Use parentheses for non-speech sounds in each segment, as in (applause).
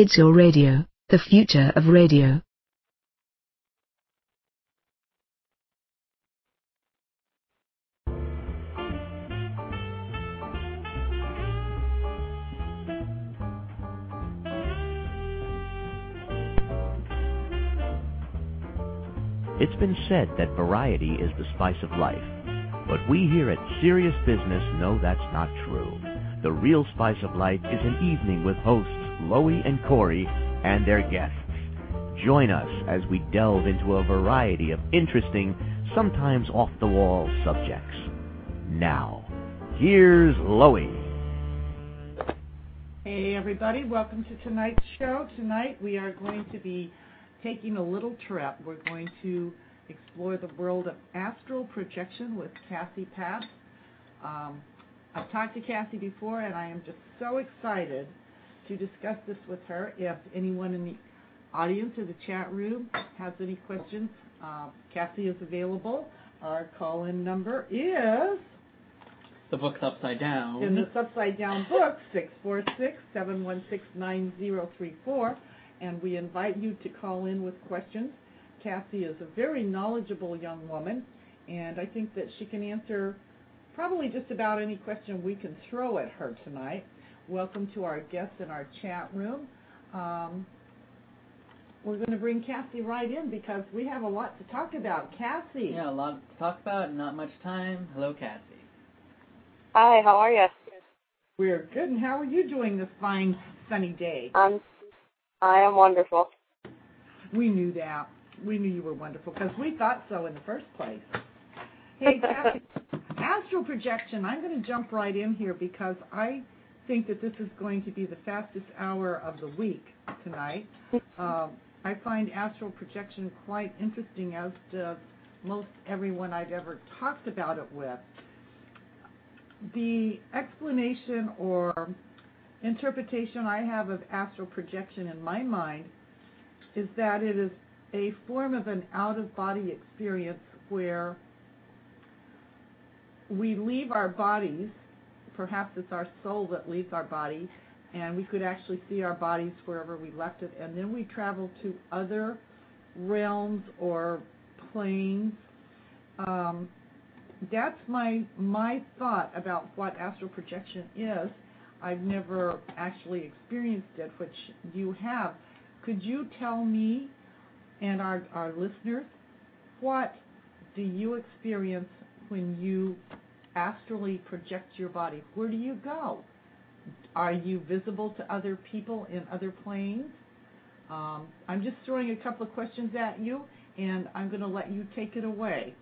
It's your radio, the future of radio. It's been said that variety is the spice of life. But we here at Serious Business know that's not true. The real spice of life is an evening with hosts Loie and Corey and their guests. Join us as we delve into a variety of interesting, sometimes off-the-wall subjects. Now, here's Loie. Hey everybody, welcome to tonight's show. Tonight we are going to be taking a little trip. We're going to explore the world of astral projection with Cassie Papp. Um, I've talked to Cassie before, and I am just so excited to discuss this with her. If anyone in the audience or the chat room has any questions, uh, Cassie is available. Our call-in number is the book's upside down. In this upside down book, 646-716-9034, and we invite you to call in with questions. Cassie is a very knowledgeable young woman, and I think that she can answer probably just about any question we can throw at her tonight. Welcome to our guests in our chat room. Um, we're going to bring Cassie right in because we have a lot to talk about. Cassie. Yeah, a lot to talk about, not much time. Hello, Cassie. Hi, how are you? We're good, and how are you doing this fine sunny day? Um, I am wonderful. We knew that. We knew you were wonderful because we thought so in the first place. Hey, Cassie, (laughs) astral projection. I'm going to jump right in here because I think that this is going to be the fastest hour of the week tonight. Um, I find astral projection quite interesting, as does most everyone I've ever talked about it with. The explanation or interpretation I have of astral projection in my mind is that it is a form of an out of body experience where we leave our bodies, perhaps it's our soul that leaves our body, and we could actually see our bodies wherever we left it, and then we travel to other realms or planes. Um, that's my my thought about what astral projection is. I've never actually experienced it, which you have. Could you tell me and our, our listeners what do you experience when you astrally project your body? Where do you go? Are you visible to other people in other planes? Um, I'm just throwing a couple of questions at you, and I'm going to let you take it away.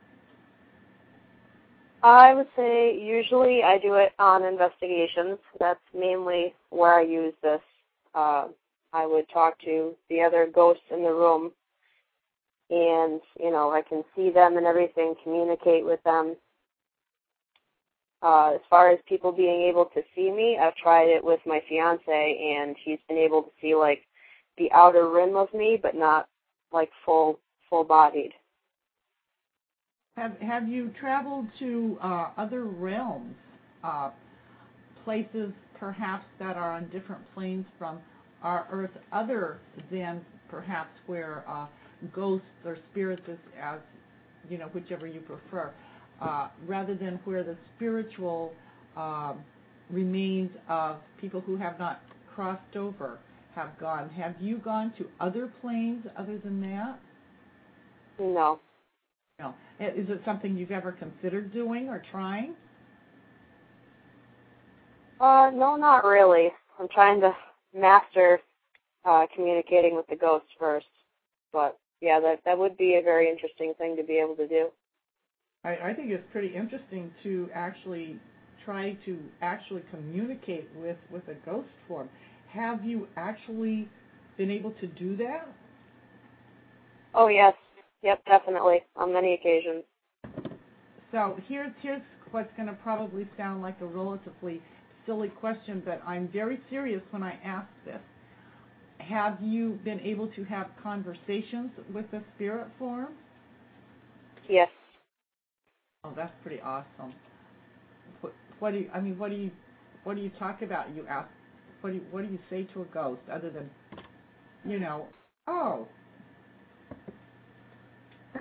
I would say usually I do it on investigations. That's mainly where I use this. Uh, I would talk to the other ghosts in the room, and you know I can see them and everything, communicate with them. Uh, as far as people being able to see me, I've tried it with my fiance, and he's been able to see like the outer rim of me, but not like full full bodied. Have Have you traveled to uh, other realms, uh, places perhaps that are on different planes from our Earth, other than perhaps where uh, ghosts or spirits, as, as you know, whichever you prefer, uh, rather than where the spiritual um, remains of people who have not crossed over have gone. Have you gone to other planes other than that? No. No. Is it something you've ever considered doing or trying? Uh, no, not really. I'm trying to master uh, communicating with the ghosts first. But yeah, that that would be a very interesting thing to be able to do. I, think it's pretty interesting to actually try to actually communicate with with a ghost form. Have you actually been able to do that? Oh yes, Yep, definitely, on many occasions. So here's here's what's going to probably sound like a relatively silly question, but I'm very serious when I ask this. Have you been able to have conversations with the spirit form? Yes. Oh, that's pretty awesome. What, what do you? I mean, what do you? What do you talk about? You ask. What do you, what do you say to a ghost other than, you know, oh? (clears throat)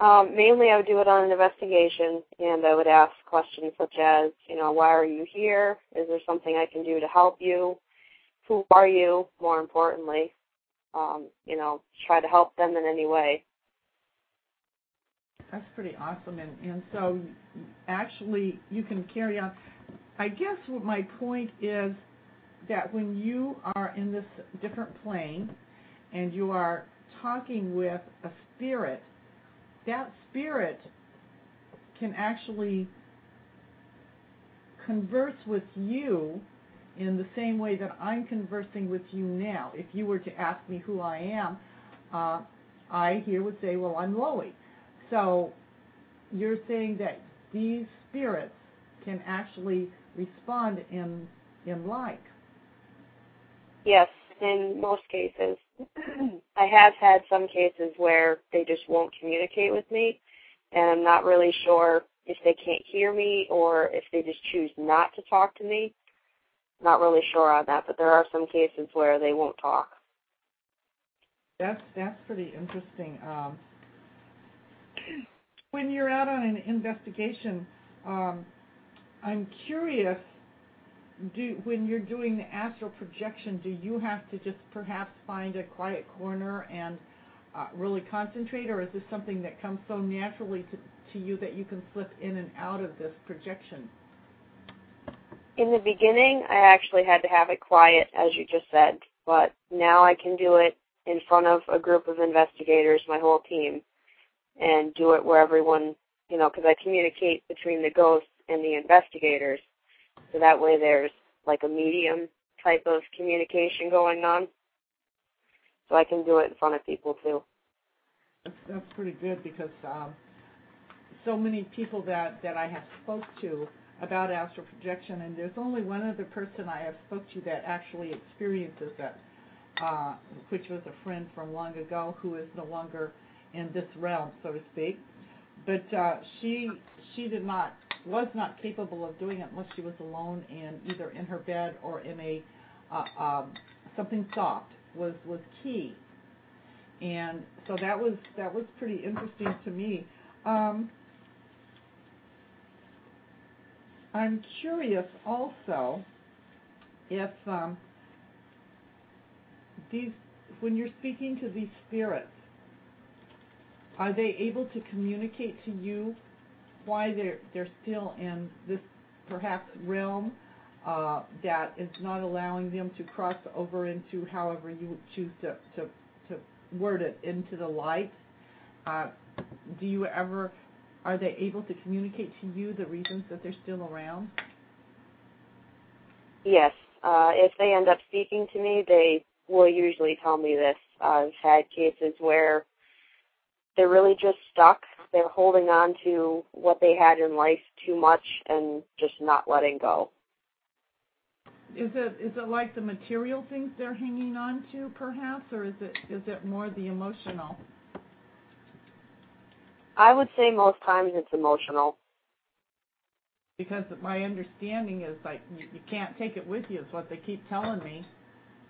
Um, mainly, I would do it on an investigation, and I would ask questions such as, you know, why are you here? Is there something I can do to help you? Who are you? More importantly, um, you know, try to help them in any way. That's pretty awesome, and so actually you can carry on. I guess what my point is that when you are in this different plane and you are talking with a spirit that spirit can actually converse with you in the same way that I'm conversing with you now. If you were to ask me who I am, uh, I here would say, well, I'm Loie. So you're saying that these spirits can actually respond in in like. Yes, in most cases. (clears throat) I have had some cases where they just won't communicate with me, and I'm not really sure if they can't hear me or if they just choose not to talk to me. Not really sure on that, but there are some cases where they won't talk. That's that's pretty interesting. Um, when you're out on an investigation, um, I'm curious do when you're doing the astral projection, do you have to just perhaps find a quiet corner and uh, really concentrate, or is this something that comes so naturally to, to you that you can slip in and out of this projection? In the beginning, I actually had to have it quiet, as you just said, but now I can do it in front of a group of investigators, my whole team, and do it where everyone, you know, because I communicate between the ghosts and the investigators so that way there's like a medium type of communication going on. So I can do it in front of people too. That's, that's pretty good because um, so many people that, that I have spoke to about astral projection, and there's only one other person I have spoke to that actually experiences that, uh, which was a friend from long ago who is no longer in this realm, so to speak. But uh, she she did not was not capable of doing it unless she was alone and either in her bed or in a uh, um, something soft was was key. And so that was that was pretty interesting to me. Um, I'm curious also if um, these when you're speaking to these spirits, are they able to communicate to you why they're they're still in this perhaps realm uh, that is not allowing them to cross over into however you choose to word it into the light. Uh, do you ever are they able to communicate to you the reasons that they're still around? Yes. Uh, if they end up speaking to me, they will usually tell me this. I've had cases where they're really just stuck they're holding on to what they had in life too much and just not letting go. Is it is it like the material things they're hanging on to, perhaps, or is it is it more the emotional? I would say most times it's emotional. Because my understanding is like you, you can't take it with you. Is what they keep telling me.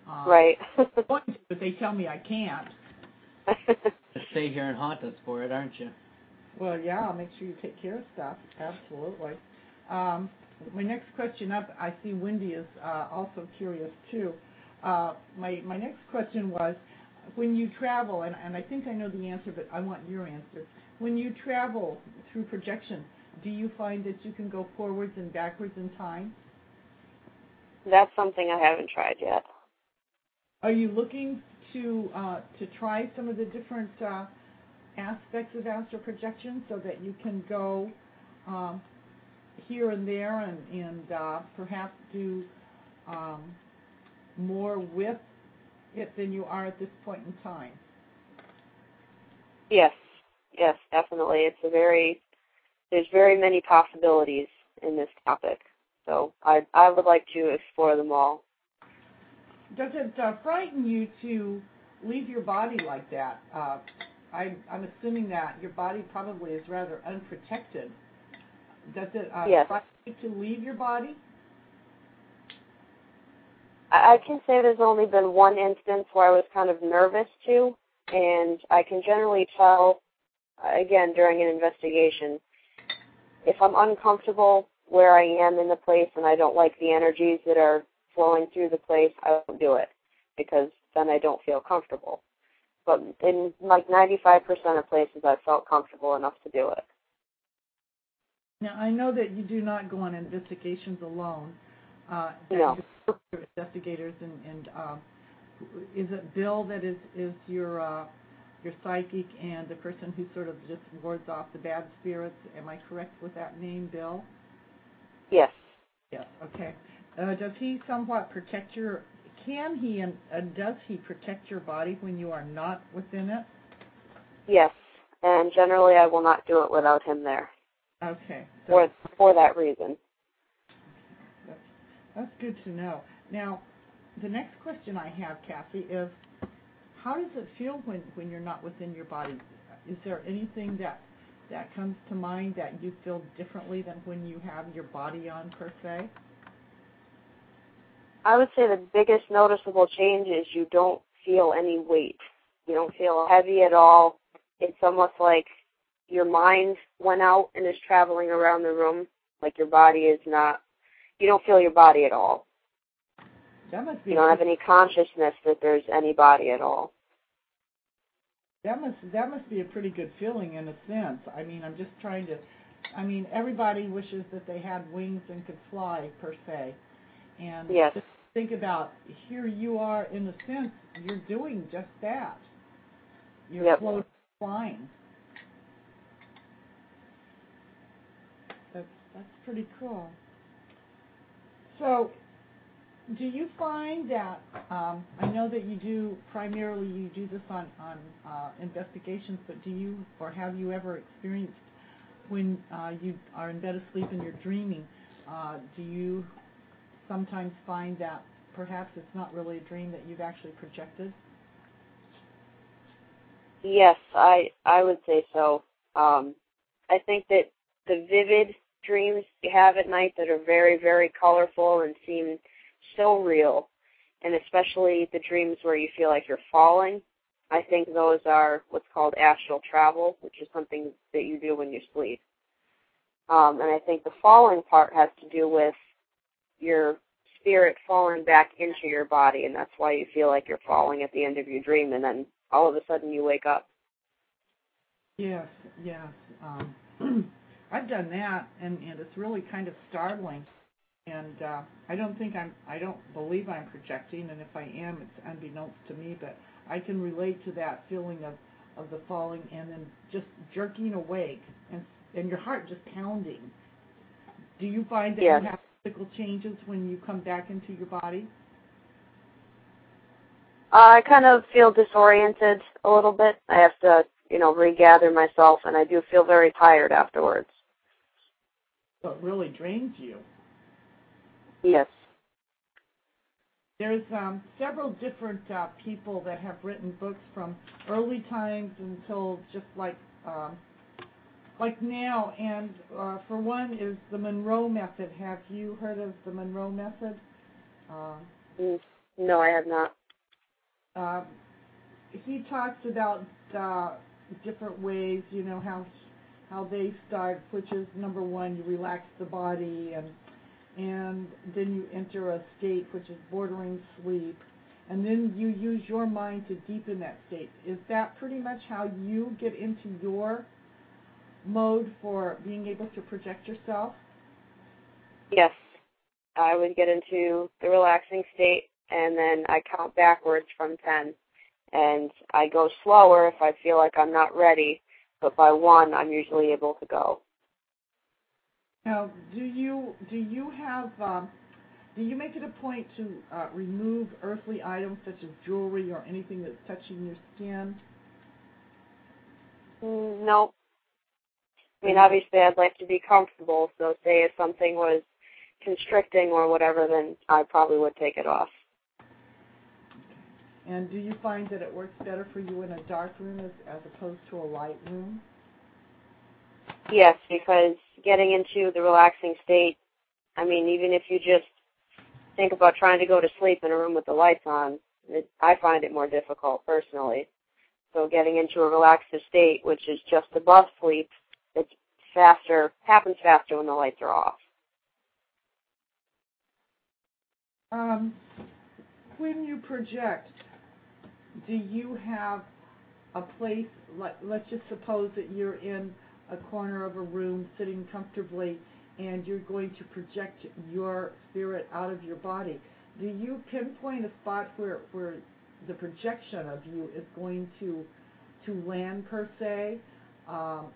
Um, right. (laughs) but they tell me I can't. Stay here and haunt us for it, aren't you? Well, yeah, I'll make sure you take care of stuff. Absolutely. Um, my next question up, I see Wendy is uh, also curious too. Uh, my my next question was, when you travel, and, and I think I know the answer, but I want your answer. When you travel through projection, do you find that you can go forwards and backwards in time? That's something I haven't tried yet. Are you looking to uh, to try some of the different uh, aspects of astral projection so that you can go um, here and there and, and uh, perhaps do um, more with it than you are at this point in time. Yes, yes, definitely. It's a very there's very many possibilities in this topic, so I I would like to explore them all. Does it uh, frighten you to leave your body like that? Uh, I, I'm assuming that your body probably is rather unprotected. Does it uh, yes. you to leave your body? I can say there's only been one instance where I was kind of nervous too, and I can generally tell, again, during an investigation, if I'm uncomfortable where I am in the place and I don't like the energies that are flowing through the place, I won't do it because then I don't feel comfortable. But in like 95% of places, I felt comfortable enough to do it. Now, I know that you do not go on investigations alone. Uh, no. Investigators and, and uh, is it Bill that is is your uh, your psychic and the person who sort of just wards off the bad spirits? Am I correct with that name, Bill? Yes. Yes. Okay. Uh, does he somewhat protect your? Can he and uh, does he protect your body when you are not within it? Yes, and generally I will not do it without him there. Okay. So for for that reason. That's, that's good to know. Now, the next question I have, Cassie, is how does it feel when when you're not within your body? Is there anything that that comes to mind that you feel differently than when you have your body on per se? I would say the biggest noticeable change is you don't feel any weight. You don't feel heavy at all. It's almost like your mind went out and is traveling around the room, like your body is not. You don't feel your body at all. That must be you don't have any consciousness that there's any body at all. That must that must be a pretty good feeling in a sense. I mean, I'm just trying to. I mean, everybody wishes that they had wings and could fly per se, and yes. just think about here you are in a sense you're doing just that. You're yep. floating, flying. That's that's pretty cool. So, do you find that um, I know that you do primarily you do this on on uh, investigations, but do you or have you ever experienced when uh, you are in bed asleep and you're dreaming? Uh, do you sometimes find that perhaps it's not really a dream that you've actually projected? Yes, I I would say so. Um, I think that the vivid dreams you have at night that are very very colorful and seem so real, and especially the dreams where you feel like you're falling. I think those are what's called astral travel, which is something that you do when you sleep. Um, and I think the falling part has to do with your spirit falling back into your body, and that's why you feel like you're falling at the end of your dream, and then all of a sudden you wake up. Yes, yes. Um, (clears throat) I've done that, and, and it's really kind of startling and uh, I don't think I'm, I don't believe I'm projecting, and if I am, it's unbeknownst to me, but I can relate to that feeling of, of the falling and then just jerking awake and, and your heart just pounding. Do you find that yes. you have physical changes when you come back into your body? I kind of feel disoriented a little bit. I have to, you know, regather myself, and I do feel very tired afterwards. So it really drains you. Yes. There's um, several different uh, people that have written books from early times until just like um, like now. And uh, for one is the Monroe Method. Have you heard of the Monroe Method? Uh, no, I have not. Uh, he talks about uh, different ways, you know, how how they start, which is number one, you relax the body and and then you enter a state which is bordering sleep, and then you use your mind to deepen that state. Is that pretty much how you get into your mode for being able to project yourself? Yes. I would get into the relaxing state, and then I count backwards from 10. And I go slower if I feel like I'm not ready, but by 1, I'm usually able to go. Now, do you do you have um, do you make it a point to uh, remove earthly items such as jewelry or anything that's touching your skin? Mm, no. I mean, obviously, I'd like to be comfortable. So, say if something was constricting or whatever, then I probably would take it off. And do you find that it works better for you in a dark room as, as opposed to a light room? Yes, because getting into the relaxing state, I mean, even if you just think about trying to go to sleep in a room with the lights on, it, I find it more difficult personally. So getting into a relaxed state, which is just above sleep, faster, happens faster when the lights are off. Um, when you project, do you have a place, like, let's just suppose that you're in a corner of a room sitting comfortably and you're going to project your spirit out of your body. Do you pinpoint a spot where, where the projection of you is going to to land per se? Um,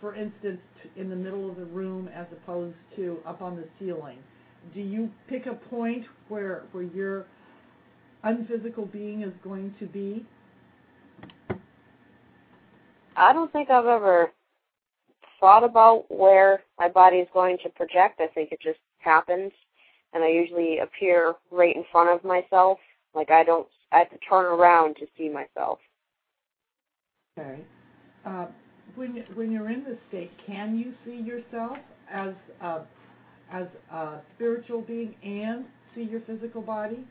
for instance, in the middle of the room as opposed to up on the ceiling. Do you pick a point where where your unphysical being is going to be? I don't think I've ever thought about where my body is going to project. I think it just happens, and I usually appear right in front of myself. Like I don't, I have to turn around to see myself. Okay. Uh, when when you're in this state, can you see yourself as a, as a spiritual being and see your physical body?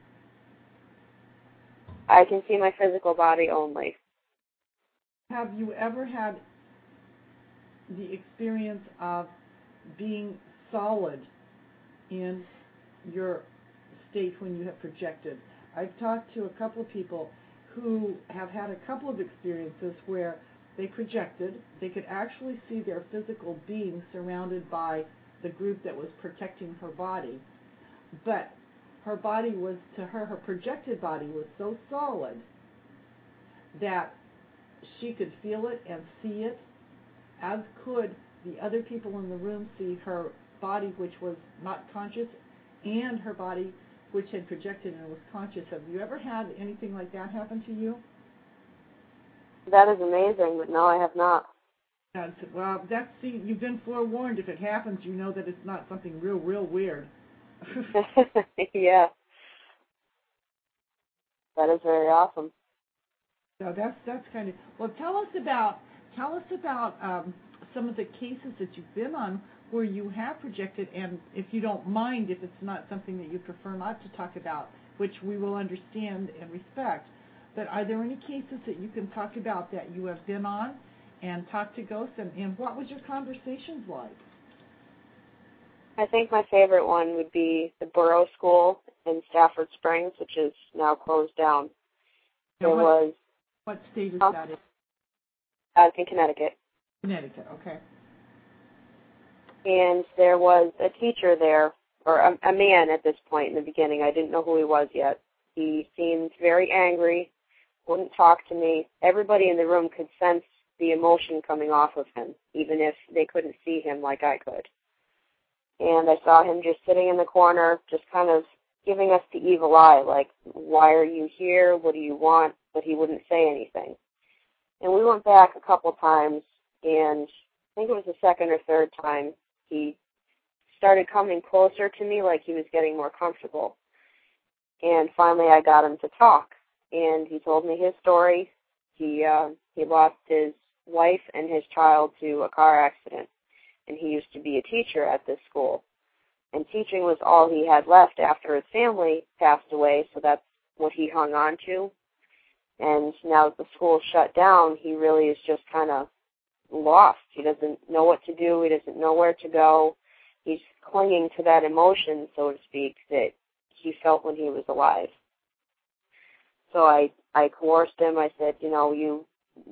I can see my physical body only. Have you ever had the experience of being solid in your state when you have projected? I've talked to a couple of people who have had a couple of experiences where they projected, they could actually see their physical being surrounded by the group that was protecting her body. But her body was, to her, her projected body was so solid that she could feel it and see it, as could the other people in the room see her body, which was not conscious, and her body, which had projected and was conscious. Have you ever had anything like that happen to you? That is amazing, but no, I have not. Yes, well, that's see, you've been forewarned. If it happens, you know that it's not something real, real weird. (laughs) yeah. That is very awesome. So that's that's kind of well. Tell us about tell us about um, some of the cases that you've been on where you have projected, and if you don't mind, if it's not something that you prefer not to talk about, which we will understand and respect. But are there any cases that you can talk about that you have been on and talked to ghosts, and, and what was your conversations like? I think my favorite one would be the Burroughs School in Stafford Springs, which is now closed down. There what, was. What state is huh? that in? Uh, in Connecticut. Connecticut, okay. And there was a teacher there, or a, a man at this point in the beginning. I didn't know who he was yet. He seemed very angry, wouldn't talk to me. Everybody in the room could sense the emotion coming off of him, even if they couldn't see him like I could. And I saw him just sitting in the corner, just kind of giving us the evil eye, like, why are you here? What do you want? But he wouldn't say anything. And we went back a couple times, and I think it was the second or third time, he started coming closer to me like he was getting more comfortable. And finally I got him to talk and he told me his story. He uh he lost his wife and his child to a car accident and he used to be a teacher at this school. And teaching was all he had left after his family passed away, so that's what he hung on to. And now that the school shut down, he really is just kind of lost. He doesn't know what to do. He doesn't know where to go. He's clinging to that emotion, so to speak, that he felt when he was alive. So I I coerced him. I said, you know, you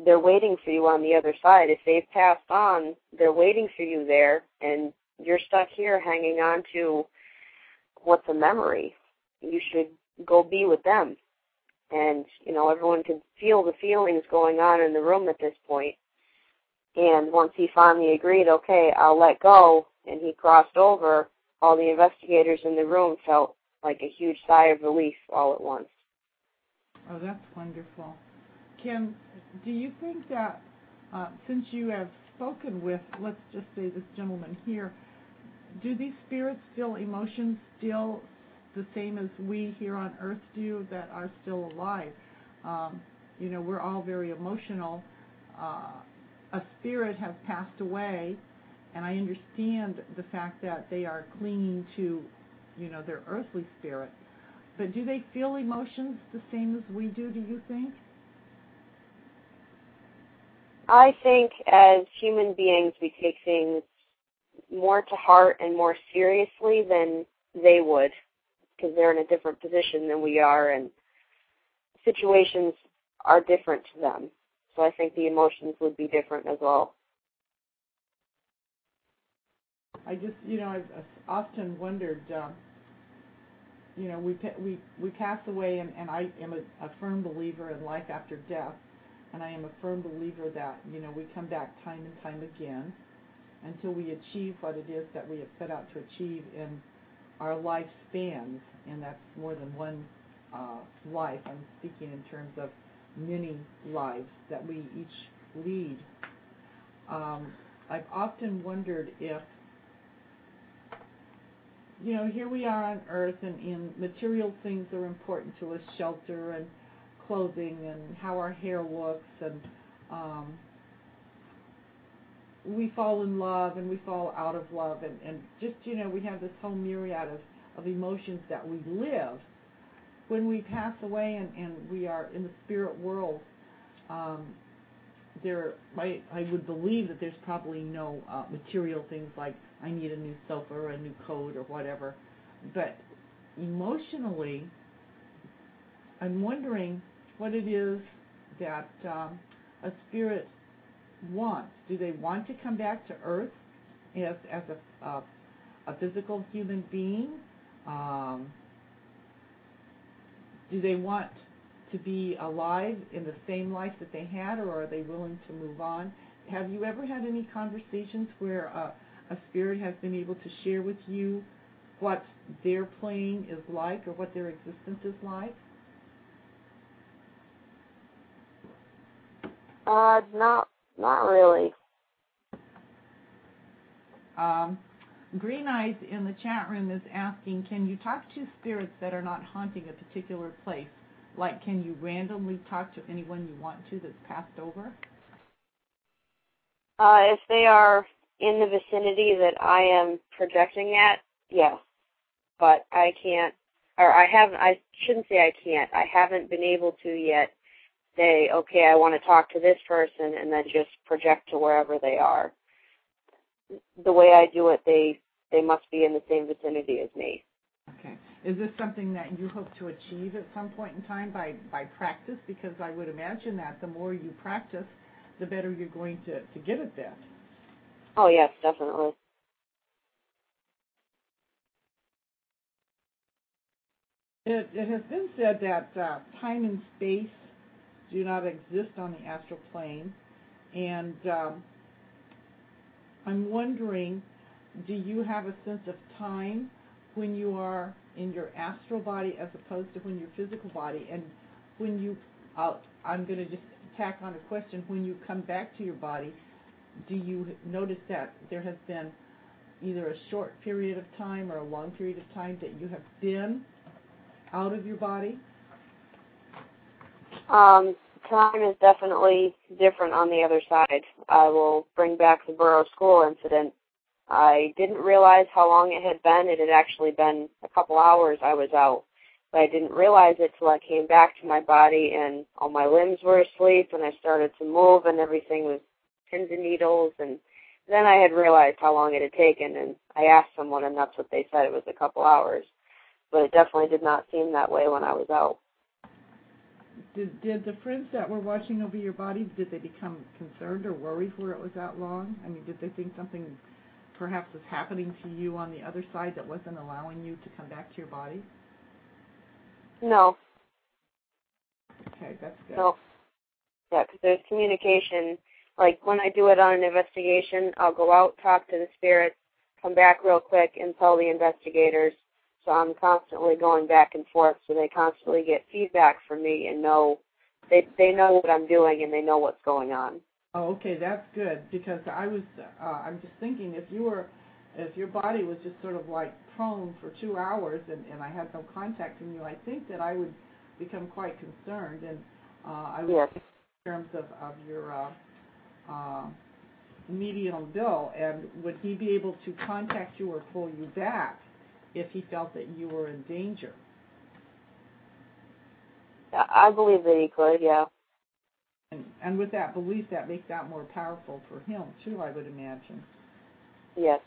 they're waiting for you on the other side. If they've passed on, they're waiting for you there, and you're stuck here hanging on to what's a memory. You should go be with them. And, you know, everyone could feel the feelings going on in the room at this point. And once he finally agreed, okay, I'll let go, and he crossed over, all the investigators in the room felt like a huge sigh of relief all at once. Oh, that's wonderful. Kim, do you think that uh, since you have spoken with, let's just say this gentleman here, do these spirits feel emotions still the same as we here on earth do that are still alive? Um, you know, we're all very emotional. Uh, a spirit has passed away, and I understand the fact that they are clinging to, you know, their earthly spirit. But do they feel emotions the same as we do? Do you think? I think as human beings, we take things more to heart and more seriously than they would because they're in a different position than we are and situations are different to them. So I think the emotions would be different as well. I just, you know, I've often wondered, um, know, we we we pass away, and, I am a, firm believer in life after death, and I am a firm believer that you know we come back time and time again until we achieve what it is that we have set out to achieve in our lifespans, and that's more than one uh, life. I'm speaking in terms of many lives that we each lead. Um, I've often wondered if, you know, here we are on Earth, and, and material things are important to us, shelter and clothing, and how our hair looks, and um, we fall in love and we fall out of love, and, and just, you know, we have this whole myriad of, of emotions that we live. When we pass away and, and we are in the spirit world, um, there, I, I would believe that there's probably no uh, material things like I need a new sofa or a new coat or whatever. But emotionally, I'm wondering what it is that um, a spirit wants. Do they want to come back to Earth as as a uh, a physical human being? Um, do they want to be alive in the same life that they had, or are they willing to move on? Have you ever had any conversations where uh, a spirit has been able to share with you what their plane is like or what their existence is like? Uh, not not really. Um, Green Eyes in the chat room is asking, can you talk to spirits that are not haunting a particular place? Like, can you randomly talk to anyone you want to that's passed over? Uh, if they are in the vicinity that I am projecting at, yes. But I can't, or I haven't, I shouldn't say I can't, I haven't been able to yet say, okay, I want to talk to this person and then just project to wherever they are the way I do it, they they must be in the same vicinity as me. Okay. Is this something that you hope to achieve at some point in time by by practice? Because I would imagine that the more you practice, the better you're going to to get at that. Oh yes, definitely. It, it has been said that uh, time and space do not exist on the astral plane, and um, I'm wondering, do you have a sense of time when you are in your astral body as opposed to when your physical body? And when you, I'm going to just tack on a question, when you come back to your body, do you notice that there has been either a short period of time or a long period of time that you have been out of your body? Um, time is definitely different on the other side. I will bring back the Borough School incident. I didn't realize how long it had been. It had actually been a couple hours I was out. But I didn't realize it till I came back to my body and all my limbs were asleep and I started to move and everything was pins and needles and then I had realized how long it had taken and I asked someone and that's what they said it was a couple hours. But it definitely did not seem that way when I was out did did the friends that were watching over your body did they become concerned or worried where it was that long? I mean, did they think something perhaps was happening to you on the other side that wasn't allowing you to come back to your body? No. Okay, that's good. No. Yeah, because there's communication. Like when I do it on an investigation, I'll go out, talk to the spirits, come back real quick, and tell the investigators so I'm constantly going back and forth so they constantly get feedback from me and know they they know what I'm doing and they know what's going on. Oh, okay, that's good because I was uh, I'm just thinking if you were if your body was just sort of like prone for two hours and, and I had no contact from you, I think that I would become quite concerned and uh, I would yes. in terms of, of your uh, uh, Uh, medial bill and would he be able to contact you or pull you back if he felt that you were in danger. I believe that he could, yeah. And, and with that belief, that makes that more powerful for him too, I would imagine. Yes.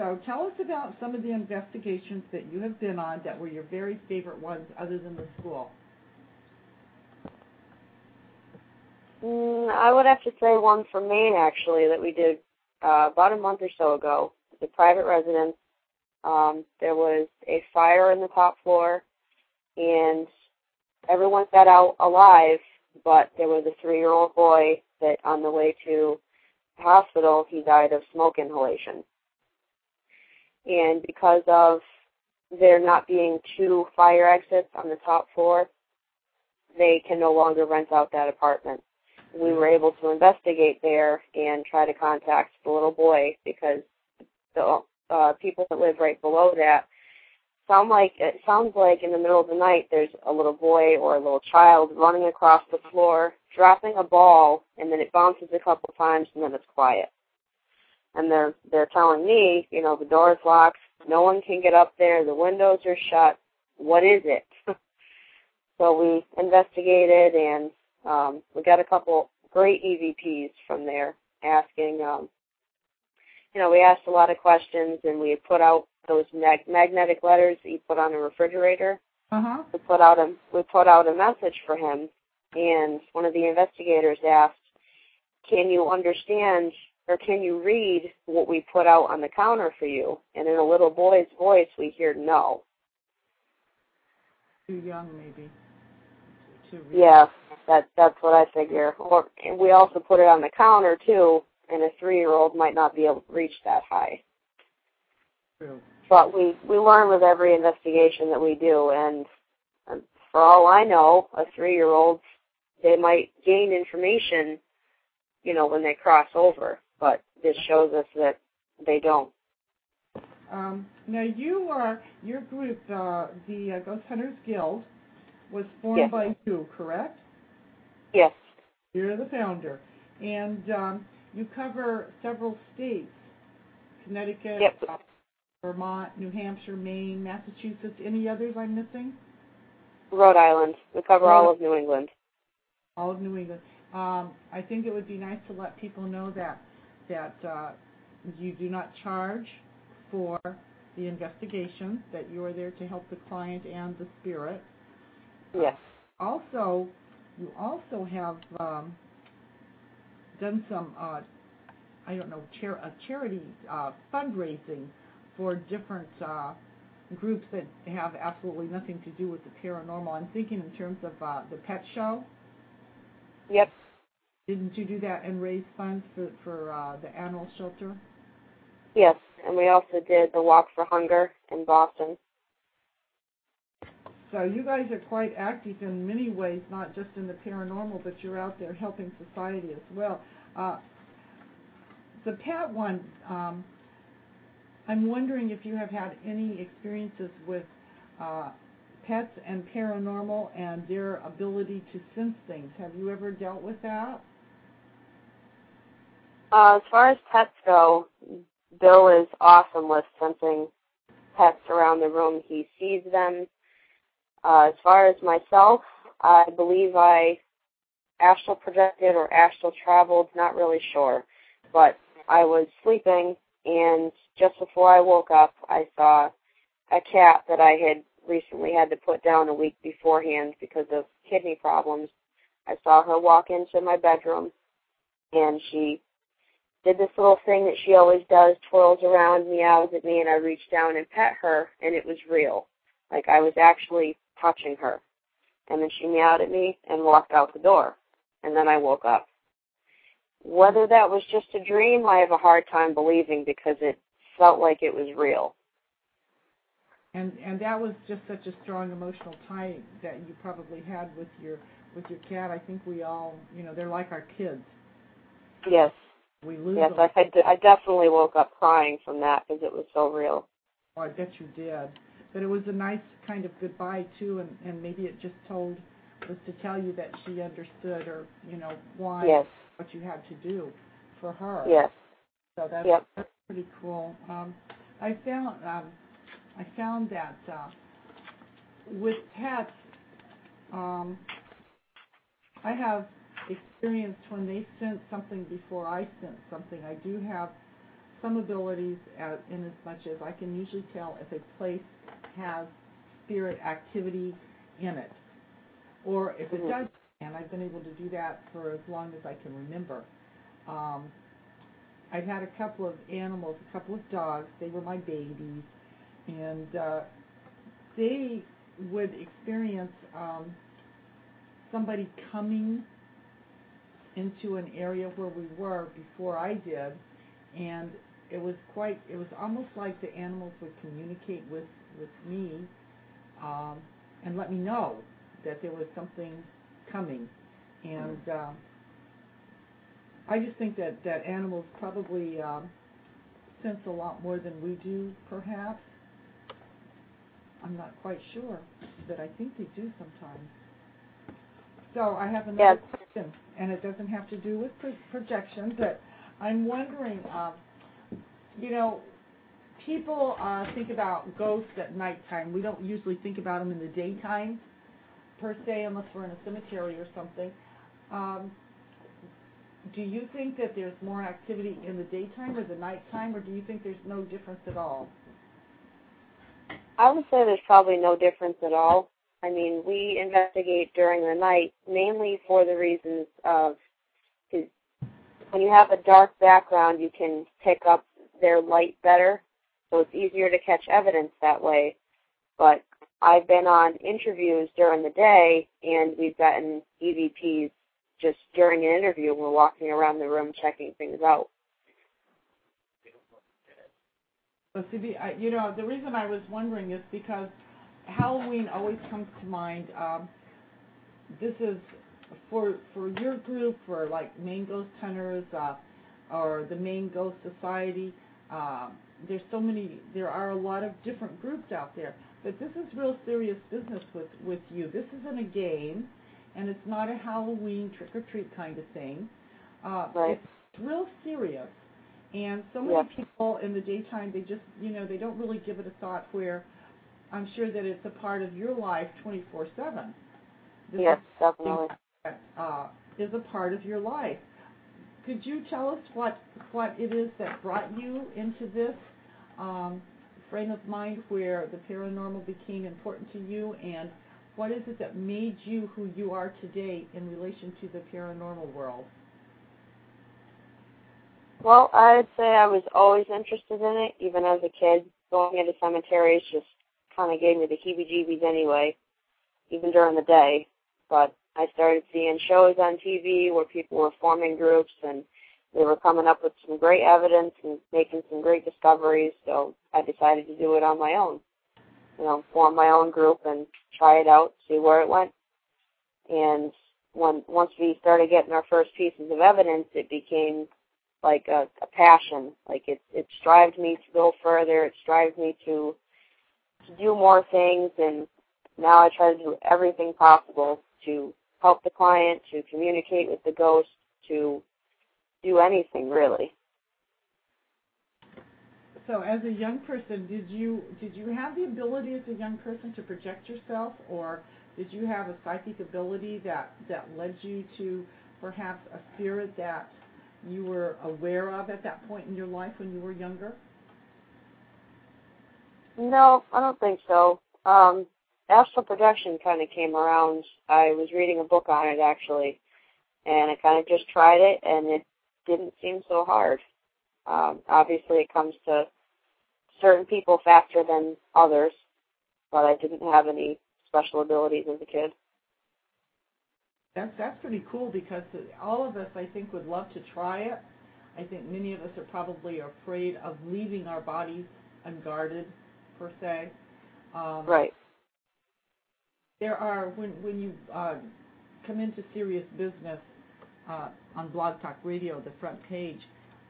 So tell us about some of the investigations that you have been on that were your very favorite ones other than the school. Mm, I would have to say one from Maine actually that we did uh, about a month or so ago. The private residence. Um, there was a fire in the top floor, and everyone got out alive, but there was a three-year-old boy that on the way to the hospital he died of smoke inhalation. And because of there not being two fire exits on the top floor, they can no longer rent out that apartment we were able to investigate there and try to contact the little boy because the uh, people that live right below that sound like it sounds like in the middle of the night there's a little boy or a little child running across the floor, dropping a ball, and then it bounces a couple times and then it's quiet. And they're they're telling me, you know, the door's locked, no one can get up there, the windows are shut. What is it? (laughs) so we investigated and um, we got a couple great EVPs from there asking, um, you know, we asked a lot of questions and we put out those mag- magnetic letters that you put on a refrigerator. Uh-huh. We put out a we put out a message for him, and one of the investigators asked, "Can you understand or can you read what we put out on the counter for you?" And in a little boy's voice, we hear no. Too young, maybe. Too yeah. That that's what I figure. Or and we also put it on the counter too, and a three year old might not be able to reach that high. True. But we we learn with every investigation that we do, and, and for all I know, a three year old they might gain information, you know, when they cross over. But this shows us that they don't. Um, now you are your group, uh, the uh, Ghost Hunters Guild, was formed yes. by you, correct? Yes. You're the founder. And um, you cover several states Connecticut, yep. uh, Vermont, New Hampshire, Maine, Massachusetts. Any others I'm missing? Rhode Island. We cover Rhode all of New England. All of New England. Um, I think it would be nice to let people know that that uh, you do not charge for the investigation, that you are there to help the client and the spirit. Yes. Uh, also, you also have um, done some, uh, I don't know, char- uh, charity uh, fundraising for different uh, groups that have absolutely nothing to do with the paranormal. I'm thinking in terms of uh, the pet show. Yep. Didn't you do that and raise funds for for uh, the animal shelter? Yes, and we also did the Walk for Hunger in Boston. So you guys are quite active in many ways, not just in the paranormal, but you're out there helping society as well. Uh, the pet one, um, I'm wondering if you have had any experiences with uh, pets and paranormal and their ability to sense things. Have you ever dealt with that? Uh, as far as pets go, Bill is awesome with sensing pets around the room. He sees them uh, as far as myself, I believe I astral projected or astral traveled, not really sure. But I was sleeping, and just before I woke up, I saw a cat that I had recently had to put down a week beforehand because of kidney problems. I saw her walk into my bedroom, and she did this little thing that she always does, twirls around, meows at me, and I reached down and pet her, and it was real. Like I was actually touching her. And then she meowed at me and walked out the door. And then I woke up. Whether that was just a dream, I have a hard time believing because it felt like it was real. And and that was just such a strong emotional tie that you probably had with your with your cat. I think we all, you know, they're like our kids. Yes. We lose yes, them. I, I definitely woke up crying from that because it was so real. Oh, I bet you did but it was a nice kind of goodbye too, and and maybe it just told was to tell you that she understood or you know why yes. what you had to do for her. Yes. So that's, yep. that's pretty cool. Um, I found um, I found that uh, with pets, um, I have experienced when they sense something before I sense something. I do have some abilities at, in as much as I can usually tell if a place has spirit activity in it, or if it does. And I've been able to do that for as long as I can remember. Um, I've had a couple of animals, a couple of dogs. They were my babies, and uh, they would experience um, somebody coming into an area where we were before I did, and it was quite. It was almost like the animals would communicate with with me um, and let me know that there was something coming, and. Uh, I just think that that animals probably um, sense a lot more than we do, perhaps. I'm not quite sure, but I think they do sometimes. So I have another Yes. question, and it doesn't have to do with pro- projection, but I'm wondering, um, you know, people uh, think about ghosts at nighttime. We don't usually think about them in the daytime, per se, unless we're in a cemetery or something. Um, do you think that there's more activity in the daytime or the nighttime, or do you think there's no difference at all? I would say there's probably no difference at all. I mean, we investigate during the night mainly for the reasons of when you have a dark background, you can pick up their light better, so it's easier to catch evidence that way. But I've been on interviews during the day, and we've gotten EVPs just during an interview. We're walking around the room checking things out. Well, see, you know, the reason I was wondering is because Halloween always comes to mind. Um, this is for for your group, for like Maine Ghost Hunters, uh, or the Maine Ghost Society. Uh, there's so many. There are a lot of different groups out there, but this is real serious business with with you. This isn't a game, and it's not a Halloween trick or treat kind of thing. Uh, Right. It's real serious. And so many Yeah. people in the daytime, they just, you know, they don't really give it a thought where I'm sure that it's a part of your life 24/7. This Yes, is definitely. that uh, is a part of your life. Could you tell us what it is that brought you into this um, frame of mind where the paranormal became important to you, and what is it that made you who you are today in relation to the paranormal world? Well, I'd say I was always interested in it, even as a kid. Going into cemeteries just kind of gave me the heebie-jeebies anyway, even during the day. But I started seeing shows on TV where people were forming groups and they were coming up with some great evidence and making some great discoveries. So I decided to do it on my own. You know, form my own group and try it out, see where it went. And when once we started getting our first pieces of evidence, it became like a, a passion. Like it it strived me to go further. It strived me to to do more things, and now I try to do everything possible to help the client, to communicate with the ghost, to do anything really. So, as a young person, did you did you have the ability as a young person to project yourself, or did you have a psychic ability that that led you to perhaps a spirit that you were aware of at that point in your life when you were younger? No, I don't think so. Um, astral projection kind of came around. I was reading a book on it actually, and I kind of just tried it, and it didn't seem so hard. Um, obviously, it comes to certain people faster than others, but I didn't have any special abilities as a kid. That's that's pretty cool because all of us, I think, would love to try it. I think many of us are probably afraid of leaving our bodies unguarded, per se. Um, Right. There are when when you uh, come into serious business uh, on Blog Talk Radio, the front page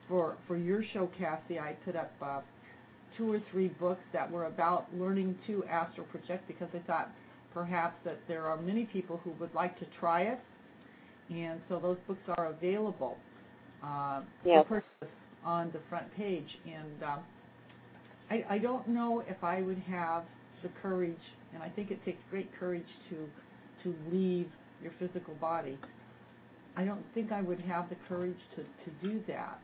for for your show, Cassie, I put up uh, two or three books that were about learning to astral project because I thought perhaps that there are many people who would like to try it, and so those books are available uh, for purchase on the front page. And um, I, I don't know if I would have the courage, I think it takes great courage to to leave your physical body. I don't think I would have the courage to, to do that.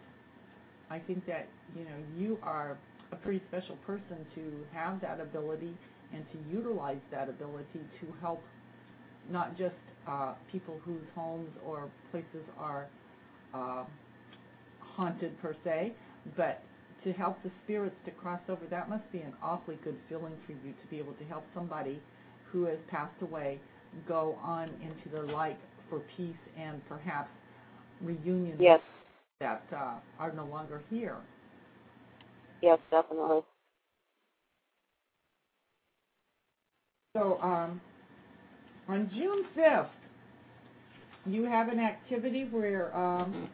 I think that, you know, you are a pretty special person to have that ability and to utilize that ability to help not just uh, people whose homes or places are uh, haunted per se, but to help the spirits to cross over. That must be an awfully good feeling for you to be able to help somebody who has passed away go on into the light for peace and perhaps reunion Yes. that uh, are no longer here. Yes, definitely. So um, on June 5th, you have an activity where, um,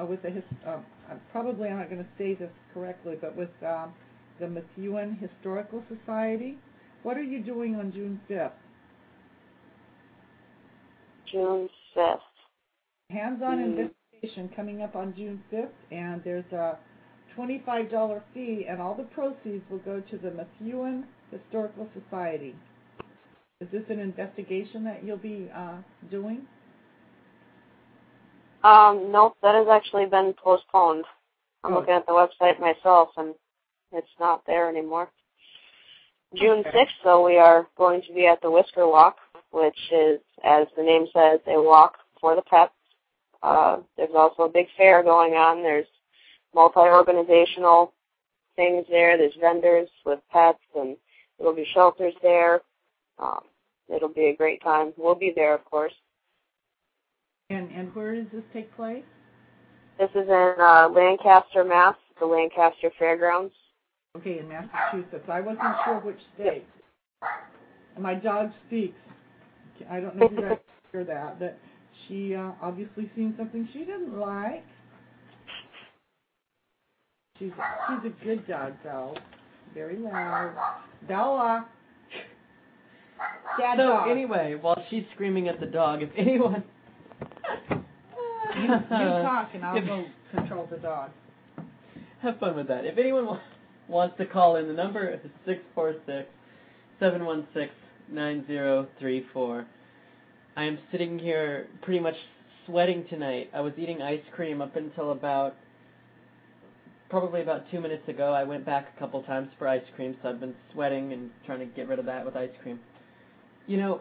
uh, with the, his, uh, I'm probably not going to say this correctly, but with um, the Methuen Historical Society. What are you doing on June 5th? June 5th. Hands-on Mm. investigation coming up on June 5th, and there's a $25 fee, and all the proceeds will go to the Methuen Historical Society. Is this an investigation that you'll be uh, doing? Um, nope, that has actually been postponed. I'm Oh. looking at the website myself and it's not there anymore. June Okay. 6th, though, we are going to be at the Whisker Walk, which is, as the name says, a walk for the pets. Uh, there's also a big fair going on. There's multi-organizational things there. There's vendors with pets, and there'll be shelters there. Um, it'll be a great time. We'll be there, of course. And and where does this take place? This is in uh, Lancaster, Mass, the Lancaster Fairgrounds. Okay, in Massachusetts. I wasn't sure which state. And my dog speaks. I don't know if you guys (laughs) hear that, but she uh, obviously seen something she didn't like. She's she's a good dog though. Very loud. Bella. Dad so dog. anyway, while she's screaming at the dog, if anyone you, you (laughs) talk and I'll If- go control the dog. Have fun with that. If anyone wa- wants to call in, the number is six four six seven one six nine zero three four. I am sitting here pretty much sweating tonight. I was eating ice cream up until about probably about two minutes ago. I went back a couple times for ice cream, so I've been sweating and trying to get rid of that with ice cream. You know,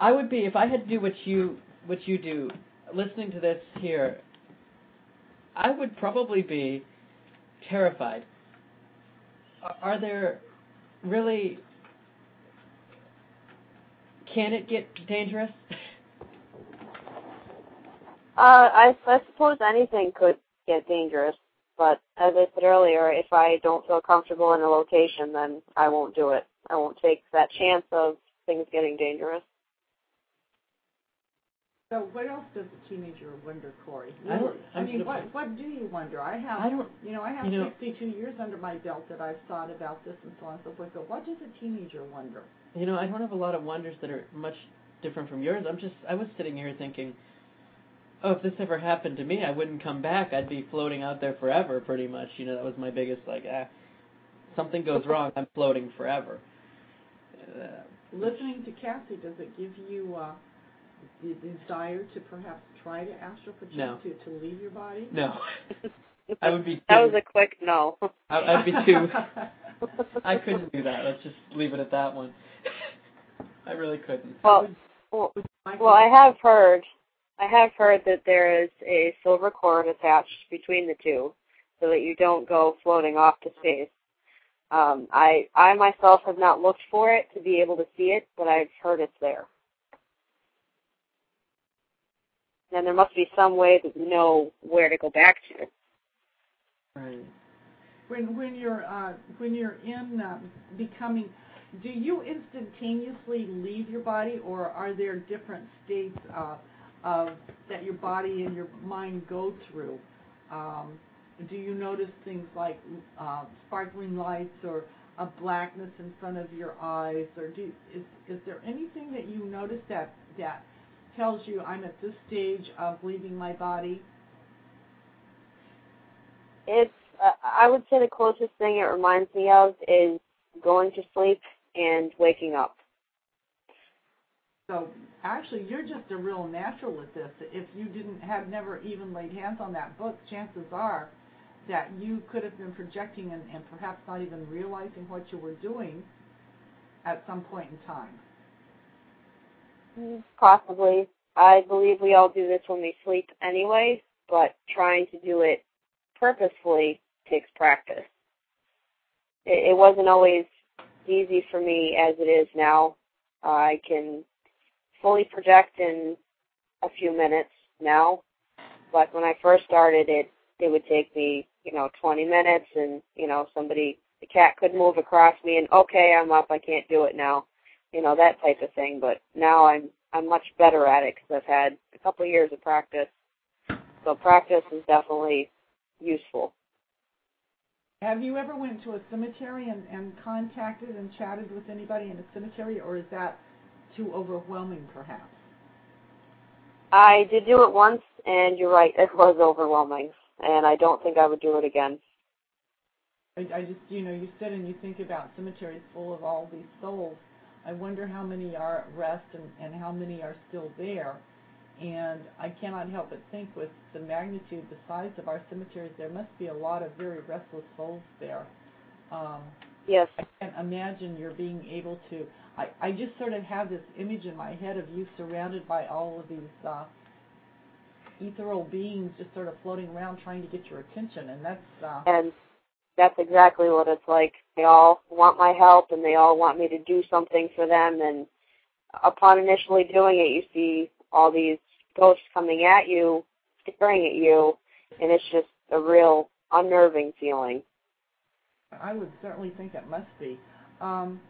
I would be if I had to do what you what you do, listening to this here. I would probably be terrified. Are- there really? Can it get dangerous? (laughs) Uh, I, I suppose anything could get dangerous, but as I said earlier, if I don't feel comfortable in a location, then I won't do it. I won't take that chance of things getting dangerous. So what else does a teenager wonder, Corey? I don't- I mean, what what do you wonder? I have I don't. You know, I have You know- 62 years under my belt that I've thought about this and so on and so forth. But what does a teenager wonder? You know, I don't have a lot of wonders that are much different from yours. I'm just. I was sitting here thinking, oh, if this ever happened to me, I wouldn't come back. I'd be floating out there forever, pretty much. You know, that was my biggest like, ah, something goes (laughs) wrong, I'm floating forever. Uh, Listening to Cassie, does it give you uh, the desire to perhaps try to astral project No. to, to leave your body? no, (laughs) I would be. That was a quick no. I, I'd be too. (laughs) I couldn't do that. Let's just leave it at that one. (laughs) I really couldn't. Well, well, well, I have heard, I have heard that there is a silver cord attached between the two, so that you don't go floating off to space. Um, I, I myself have not looked for it to be able to see it, but I've heard it's there. And there must be some way that you know where to go back to. Right. when when you're uh, when you're in uh, becoming, do you instantaneously leave your body, or are there different states uh, of that your body and your mind go through? Um, do you notice things like uh, sparkling lights or a blackness in front of your eyes, or do is is there anything that you notice that that tells you I'm at this stage of leaving my body? It's, uh, I would say the closest thing it reminds me of is going to sleep and waking up. So actually, you're just a real natural at this. If you didn't have never even laid hands on that book, chances are that you could have been projecting and, and perhaps not even realizing what you were doing at some point in time. Possibly. I believe we all do this when we sleep anyway, but trying to do it purposefully takes practice. It, it wasn't always easy for me as it is now. I can fully project in a few minutes now, but when I first started it, it would take me, you know, 20 minutes and, you know, somebody, the cat could move across me and, okay, I'm up, I can't do it now, you know, that type of thing. But now I'm, I'm much better at it because I've had a couple of years of practice. So practice is definitely useful. Have you ever went to a cemetery and, and contacted and chatted with anybody in a cemetery, or is that too overwhelming, perhaps? I did do it once, and you're right, it was overwhelming, and I don't think I would do it again. I, I just, you know, you sit and you think about cemeteries full of all these souls. I wonder how many are at rest and, and how many are still there. And I cannot help but think with the magnitude, the size of our cemeteries, there must be a lot of very restless souls there. Um, yes. I can't imagine you're being able to. I, I just sort of have this image in my head of you surrounded by all of these uh, ethereal beings just sort of floating around trying to get your attention, and that's. That's exactly what it's like. They all want my help, and they all want me to do something for them. And upon initially doing it, you see all these ghosts coming at you, staring at you, and it's just a real unnerving feeling. I would certainly think it must be. Um,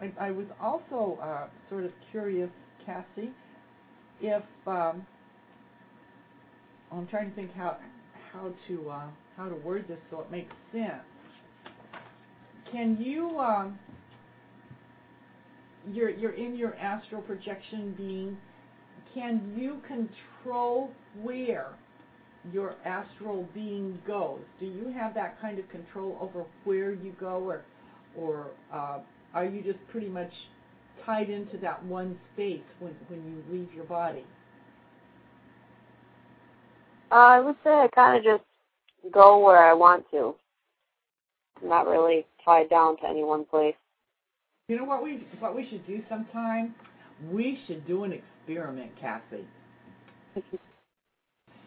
I, I was also uh, sort of curious, Cassie, if um, I'm trying to think how how to uh, how to word this so it makes sense. Can you um, you're you're in your astral projection being can you control where your astral being goes? Do you have that kind of control over where you go, or, or uh, are you just pretty much tied into that one space when when you leave your body? Uh, I would say I kind of just go where I want to. I'm not really tied down to any one place. You know what we what we should do sometime? We should do an experiment, Cassie. (laughs)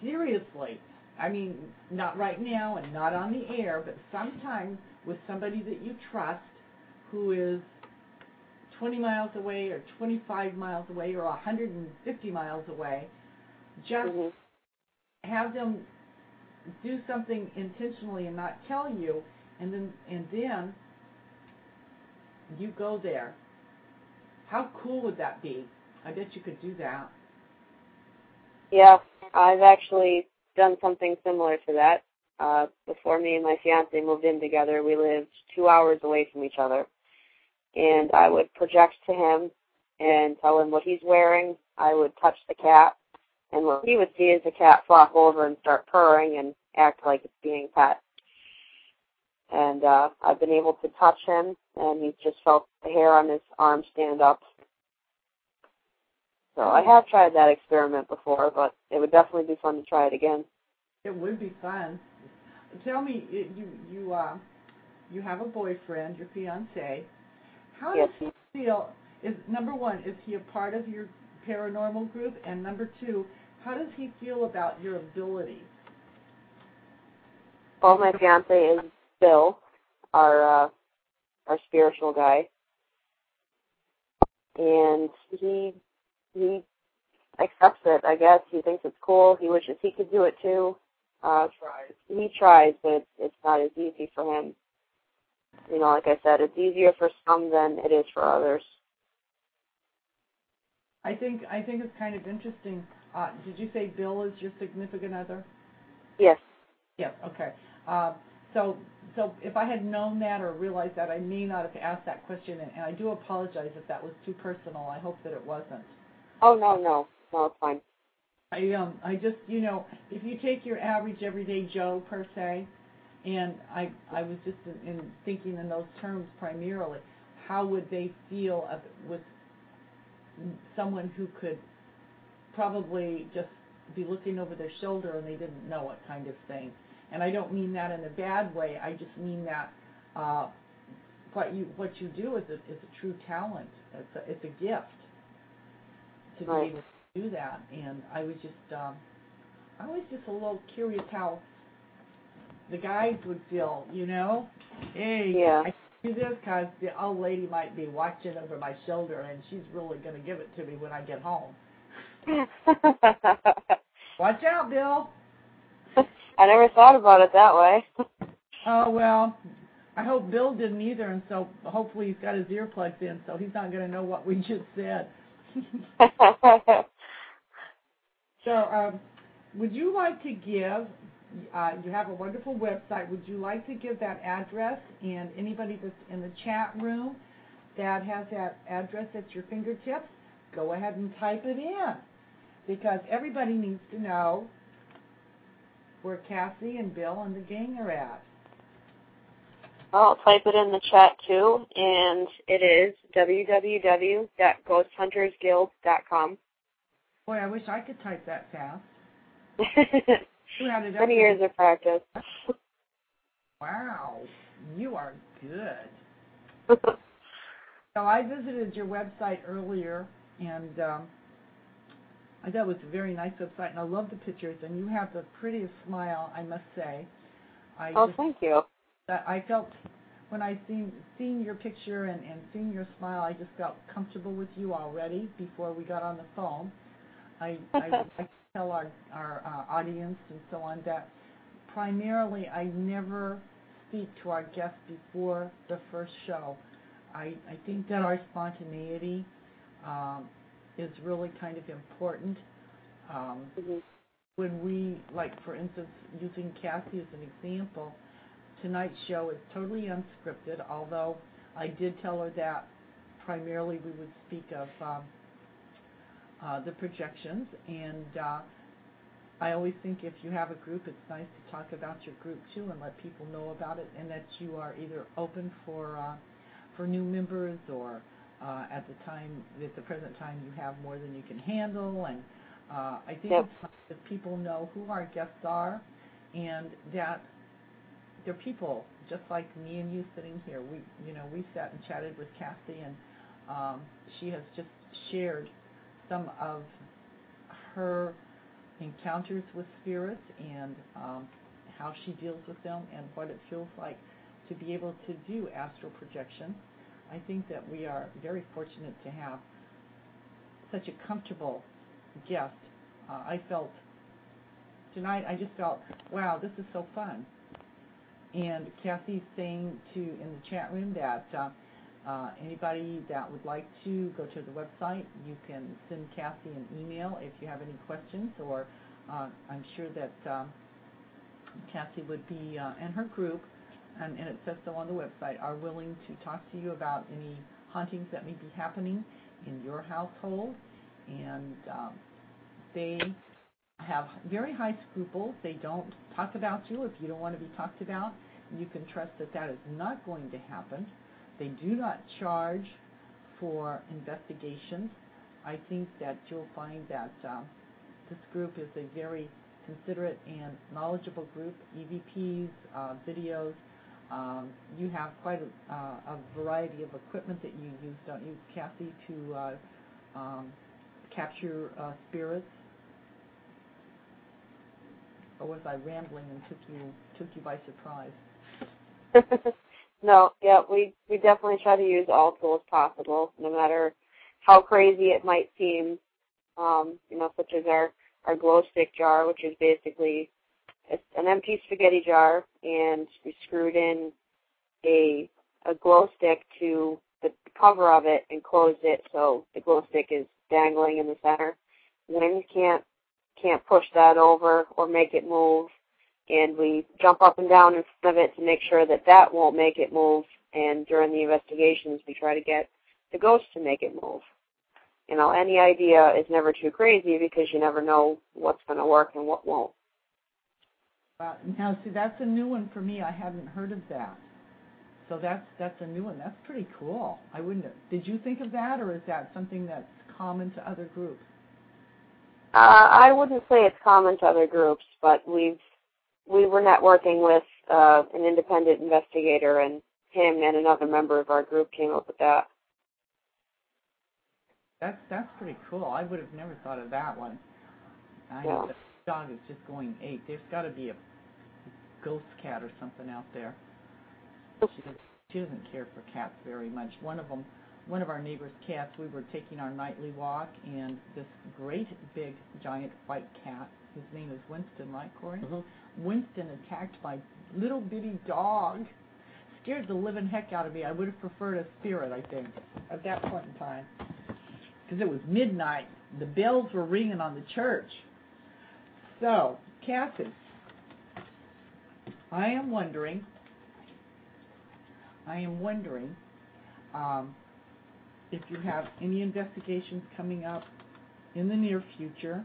Seriously. I mean, not right now and not on the air, but sometime with somebody that you trust who is 20 miles away or 25 miles away or 150 miles away. Just mm-hmm. have them do something intentionally and not tell you, and then and then you go there. How cool would that be? I bet you could do that. Yeah, I've actually done something similar to that. Uh, before me and my fiance moved in together, we lived two hours away from each other. And I would project to him and tell him what he's wearing. I would touch the cat. And what he would see is the cat flop over and start purring and act like it's being pet. And uh, I've been able to touch him, and he's just felt the hair on his arm stand up so I have tried that experiment before, but it would definitely be fun to try it again. It would be fun. Tell me, you you uh, you have a boyfriend, your fiance. How yes. does he feel? Is number one, is he a part of your paranormal group? And number two, how does he feel about your ability? Well, my fiance is Bill, our uh, our spiritual guy, and he he accepts it. I guess he thinks it's cool. He wishes he could do it too. Uh, tries. He tries, but it's, it's not as easy for him. You know, like I said, it's easier for some than it is for others. I think I think it's kind of interesting. Uh, did you say Bill is your significant other? Yes. Yes. Okay. Uh, so so if I had known that or realized that, I may not have asked that question, and, I do apologize if that was too personal. I hope that it wasn't. Oh no, no, no, it's fine. I um I just you know if you take your average everyday Joe per se, and I I was just in, in thinking in those terms primarily, how would they feel with someone who could probably just be looking over their shoulder and they didn't know it kind of thing. And I don't mean that in a bad way. I just mean that uh, what you what you do is a, is a true talent. It's a, it's a gift to be able to do that. And I was just um, I was just a little curious how the guys would feel. You know, hey, Yeah. I do this because the old lady might be watching over my shoulder and she's really going to give it to me when I get home. (laughs) Watch out, Bill. (laughs) I never thought about it that way. (laughs) Oh well, I hope Bill didn't either, and so hopefully he's got his earplugs in, so he's not going to know what we just said. so, um, would you like to give? Uh, you have a wonderful website. Would you like to give that address? And anybody that's in the chat room that has that address at your fingertips, go ahead and type it in, because everybody needs to know where Cassie and Bill and the gang are at. I'll type it in the chat too, and it is www.ghosthuntersguild.com. Boy, I wish I could type that fast. (laughs) Who had it Many years of practice. Wow, you are good. (laughs) So I visited your website earlier, and um, I thought it was a very nice website, and I love the pictures. And you have the prettiest smile, I must say. I oh, just, thank you. I felt when I seen seen your picture and and seen your smile, I just felt comfortable with you already before we got on the phone. I (laughs) I would like to tell our our uh, audience and so on that primarily I never speak to our guests before the first show. I I think that our spontaneity um, is really kind of important. Um, Mhm. when we, like for instance, using Cassie as an example, tonight's show is totally unscripted, although I did tell her that primarily we would speak of um, uh, the projections. And uh, I always think if you have a group, it's nice to talk about your group too and let people know about it, and that you are either open for uh, for new members or at the time, at the present time, you have more than you can handle. And uh, I think it's nice that people know who our guests are and that they're people just like me and you sitting here. We, you know, we sat and chatted with Cassie, and um, she has just shared some of her encounters with spirits and um, how she deals with them and what it feels like to be able to do astral projection. I think that we are very fortunate to have such a comfortable guest. Uh, I felt tonight. I just felt, wow, this is so fun. And Cassie's saying to in the chat room that uh, uh, anybody that would like to go to the website, you can send Cassie an email if you have any questions, or I'm sure that um, Cassie would be uh, and her group, and, and it says so on the website, are willing to talk to you about any hauntings that may be happening in your household, and um, they have very high scruples. They don't talk about you if you don't want to be talked about. You can trust that that is not going to happen. They do not charge for investigations. I think that you'll find that um, this group is a very considerate and knowledgeable group. EVPs, uh, videos. Um, you have quite a, uh, a variety of equipment that you use, don't you, Cassie, to uh, um, capture uh, spirits? Or was I rambling and took you took you by surprise? (laughs) no, yeah, we definitely try to use all tools possible, no matter how crazy it might seem. Um, you know, such as our glow stick jar, which is basically an empty spaghetti jar, and we screwed in a a glow stick to the cover of it and closed it so the glow stick is dangling in the center. Wind can't can't push that over or make it move and we jump up and down in front of it to make sure that that won't make it move. And during the investigations, we try to get the ghost to make it move. You know, any idea is never too crazy because you never know what's going to work and what won't. Now, see, that's a new one for me. I hadn't heard of that. So that's that's a new one. That's pretty cool. I wouldn't. Have, did you think of that, or is that something that's common to other groups? Uh, I wouldn't say it's common to other groups, but we've we were networking with uh, an independent investigator, and him and another member of our group came up with that. That's that's pretty cool. I would have never thought of that one. I Yeah. the dog is just going ape. There's got to be a ghost cat or something out there. She doesn't, she doesn't care for cats very much. One of them, one of our neighbor's cats. We were taking our nightly walk, and this great big giant white cat. His name is Winston, right, Corey? Mhm. Winston attacked my little bitty dog. Scared the living heck out of me. I would have preferred a spirit, I think, at that point in time. Because it was midnight. The bells were ringing on the church. So, Cassie, I am wondering, I am wondering um, if you have any investigations coming up in the near future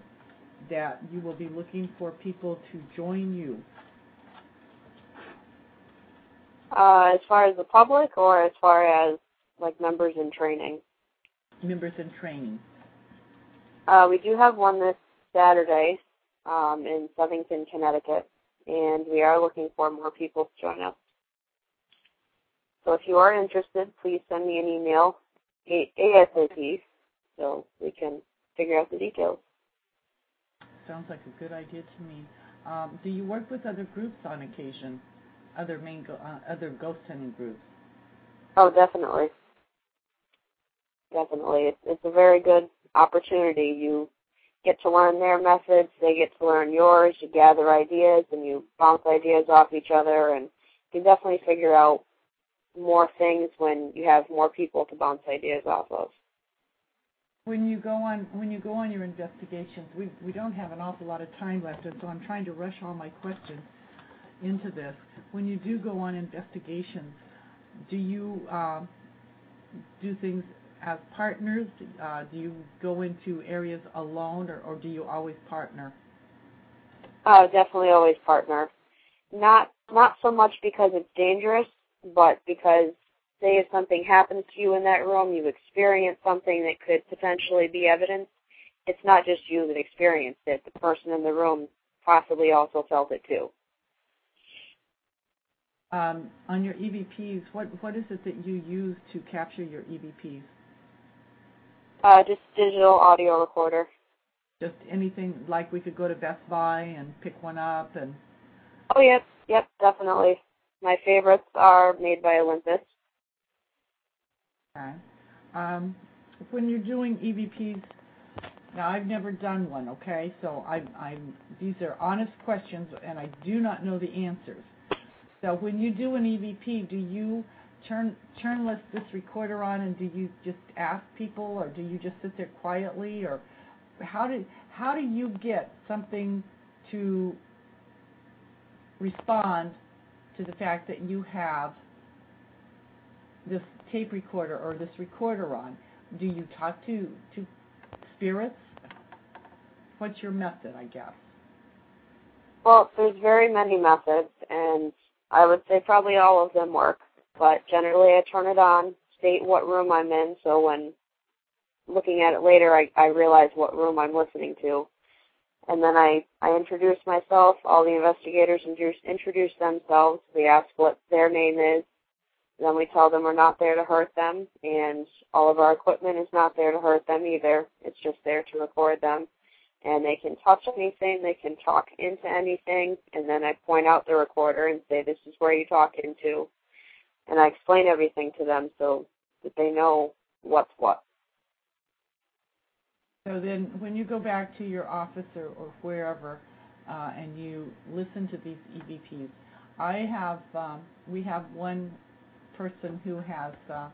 that you will be looking for people to join you. Uh, as far as the public, or as far as like members in training. Members in training. Uh, we do have one this Saturday um, in Southington, Connecticut, and we are looking for more people to join us. So if you are interested, please send me an email ASAP so we can figure out the details. Sounds like a good idea to me. Um, do you work with other groups on occasion? Other main go- uh, other ghost hunting groups? Oh, definitely. Definitely. It's, it's a very good opportunity. You get to learn their methods, they get to learn yours, you gather ideas, and you bounce ideas off each other, and you can definitely figure out more things when you have more people to bounce ideas off of. When you go on when you go on your investigations, we we don't have an awful lot of time left, and so I'm trying to rush all my questions into this. When you do go on investigations, do you uh, do things as partners? Uh, do you go into areas alone, or, do you always partner? Oh, definitely always partner. Not not so much because it's dangerous, but because say if something happens to you in that room, you experience something that could potentially be evidence. It's not just you that experienced it. The person in the room possibly also felt it too. Um, on your EVPs, what what is it that you use to capture your EVPs? Uh, just digital audio recorder. Just anything like we could go to Best Buy and pick one up and Oh, yep, yep, definitely. My favorites are made by Olympus. Okay. Um, when you're doing EVPs, now I've never done one, okay? So I, I'm these are honest questions, and I do not know the answers. So when you do an EVP, do you turn turn this, this recorder on, and do you just ask people, or do you just sit there quietly, or how do how do you get something to respond to the fact that you have this tape recorder or this recorder on? Do you talk to to spirits? What's your method, I guess? Well, there's very many methods, and I would say probably all of them work. But generally, I turn it on, state what room I'm in, so when looking at it later, I, I realize what room I'm listening to. And then I, I introduce myself. All the investigators introduce, introduce themselves. We ask what their name is. Then we tell them we're not there to hurt them, and all of our equipment is not there to hurt them either. It's just there to record them. And they can touch anything, they can talk into anything, and then I point out the recorder and say, this is where you talk into. And I explain everything to them so that they know what's what. So then, when you go back to your office or, or wherever, uh, and you listen to these EVPs, I have um, we have one person who has uh,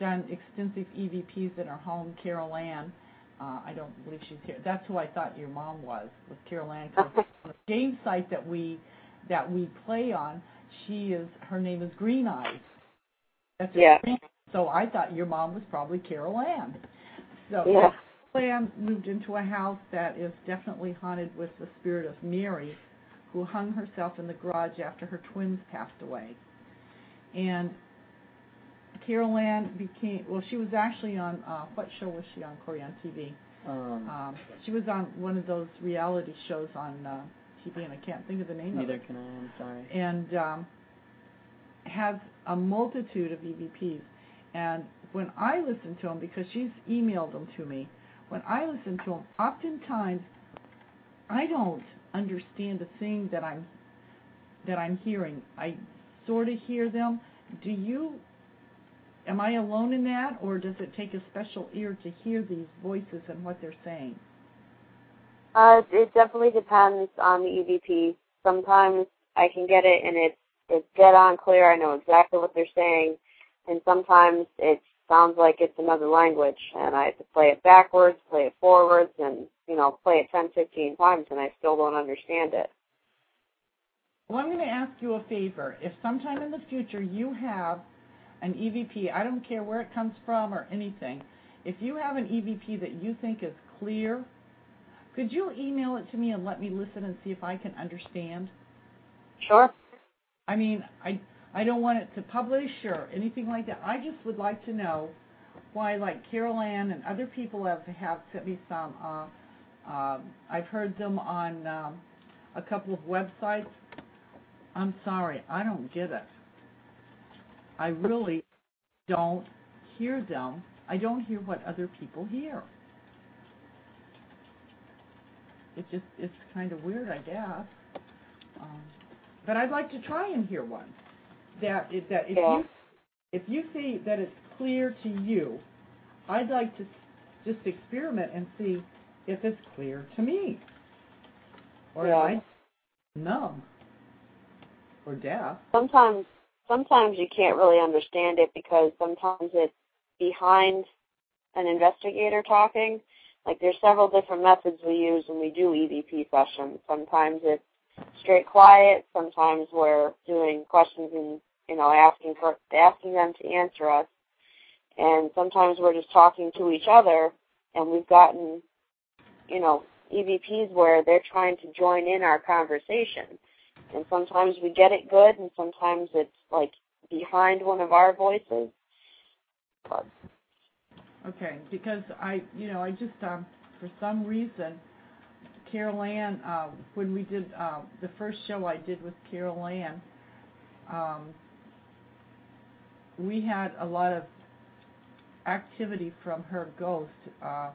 done extensive EVPs in her home, Carol Ann. Uh, I don't believe she's here. That's who I thought your mom was, was Carol Ann. 'cause on (laughs) the game site that we that we play on, she is her name is Green Eyes. That's Yeah. screen- So I thought your mom was probably Carol Ann. So Yeah. Lamb moved into a house that is definitely haunted with the spirit of Mary, who hung herself in the garage after her twins passed away. And Carol Ann became well. She was actually on uh, what show was she on? Corey on TV. Um, Um, she was on one of those reality shows on uh, And I can't think of the name neither of it. can I. I'm sorry. And um, has a multitude of EVPs. And when I listen to them, because she's emailed them to me, when I listen to them, oftentimes I don't understand a thing that I'm that I'm hearing. I sort of hear them. Do you? Am I alone in that, or does it take a special ear to hear these voices and what they're saying? Uh, it definitely depends on the EVP. Sometimes I can get it and it's it's dead on clear. I know exactly what they're saying, and sometimes it sounds like it's another language, and I have to play it backwards, play it forwards, and you know play it ten, fifteen times, and I still don't understand it. Well, I'm going to ask you a favor. If sometime in the future you have an EVP, I don't care where it comes from or anything, if you have an EVP that you think is clear, could you email it to me and let me listen and see if I can understand? Sure. I mean, I I don't want it to publish or anything like that. I just would like to know why, like Carol Ann and other people have have sent me some. Uh, uh, I've heard them on um, a couple of websites. I'm sorry, I don't get it. I really don't hear them. I don't hear what other people hear. It just it's kind of weird, I guess. Um, but I'd like to try and hear one. That if that if Yeah. you if you see that it's clear to you, I'd like to just experiment and see if it's clear to me. Or Yeah. am I numb or deaf? Sometimes sometimes you can't really understand it because sometimes it's behind an investigator talking. Like there's several different methods we use when we do EVP sessions. Sometimes it's straight quiet. Sometimes we're doing questions and you know asking for asking them to answer us, and sometimes we're just talking to each other. And we've gotten you know EVPs where they're trying to join in our conversation, and sometimes we get it good, and sometimes it's like behind one of our voices. But Okay, because I, you know, I just um, for some reason, Carol Ann, uh, when we did uh, the first show I did with Carol Ann, um, we had a lot of activity from her ghost. Uh,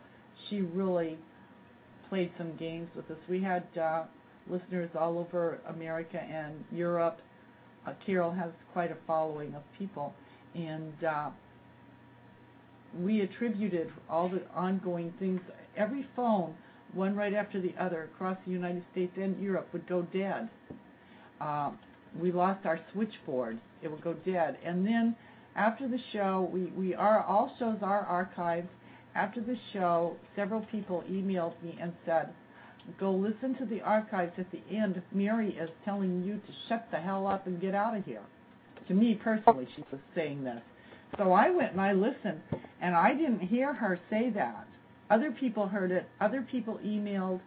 she really played some games with us. We had listeners all over America and Europe. Carol has quite a following of people, and we attributed all the ongoing things. Every phone, one right after the other, across the United States and Europe, would go dead. Uh, we lost our switchboard; it would go dead. And then, after the show, we we are all shows are archived. After the show, several people emailed me and said, "Go listen to the archives. At the end, Mary is telling you to shut the hell up and get out of here." To me personally, she was saying this. So I went and I listened, and I didn't hear her say that. Other people heard it. Other people emailed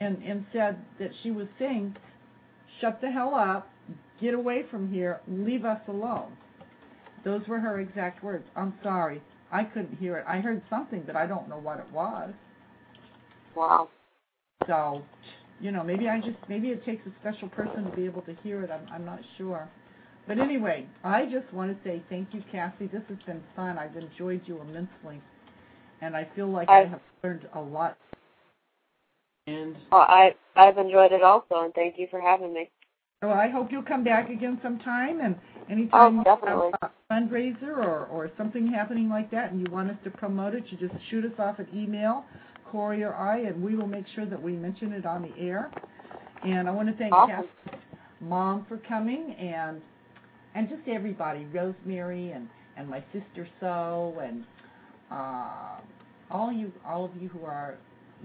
and and said that she was saying, "Shut the hell up, get away from here, leave us alone." Those were her exact words. I'm sorry, I couldn't hear it. I heard something, but I don't know what it was. wow. So, you know, maybe I just maybe it takes a special person to be able to hear it. I'm I'm not sure. But anyway, I just want to say thank you, Cassie. This has been fun. I've enjoyed you immensely, and I feel like I I- have learned a lot. And I I've enjoyed it also, and thank you for having me. Well, I hope you'll come back again sometime, and oh, anytime Oh, you have a fundraiser or or something happening like that, and you want us to promote it, you just shoot us off an email, Corey or I, and we will make sure that we mention it on the air. And I want to thank Awesome. Cassie's mom for coming, and and just everybody, Rosemary and and my sister So, and uh, all you all of you who are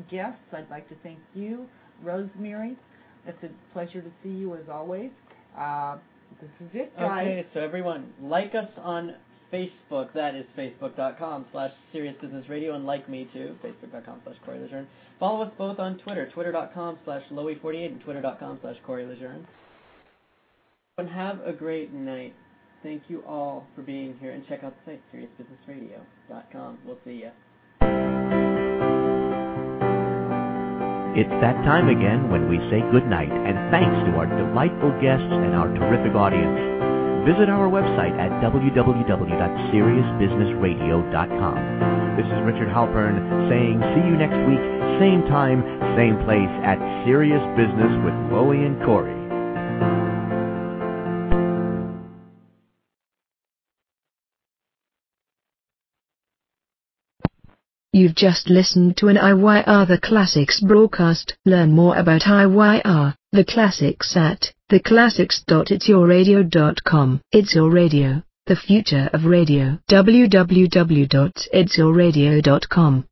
guests. I'd like to thank you, Rosemary. It's a pleasure to see you as always. Uh, this is it, guys. Okay, so everyone, like us on Facebook. That is facebook.com slash Serious Business Radio, and like me too, facebook.com slash Corey Lejeune. Follow us both on Twitter, twitter.com slash Loey48 and twitter.com slash Corey Lejeune. And have a great night. thank you all for being here, and check out the site, SeriousBusinessRadio.com. We'll see you. It's that time again when we say goodnight and thanks to our delightful guests and our terrific audience. Visit our website at www.seriousbusinessradio.com. This is Richard Halpern saying see you next week, same time, same place at Serious Business with Loie and Corey. You've just listened to an IYR The Classics broadcast. Learn more about IYR, The Classics at theclassics.itsyourradio.com. It's Your Radio, the future of radio. www.itsyourradio.com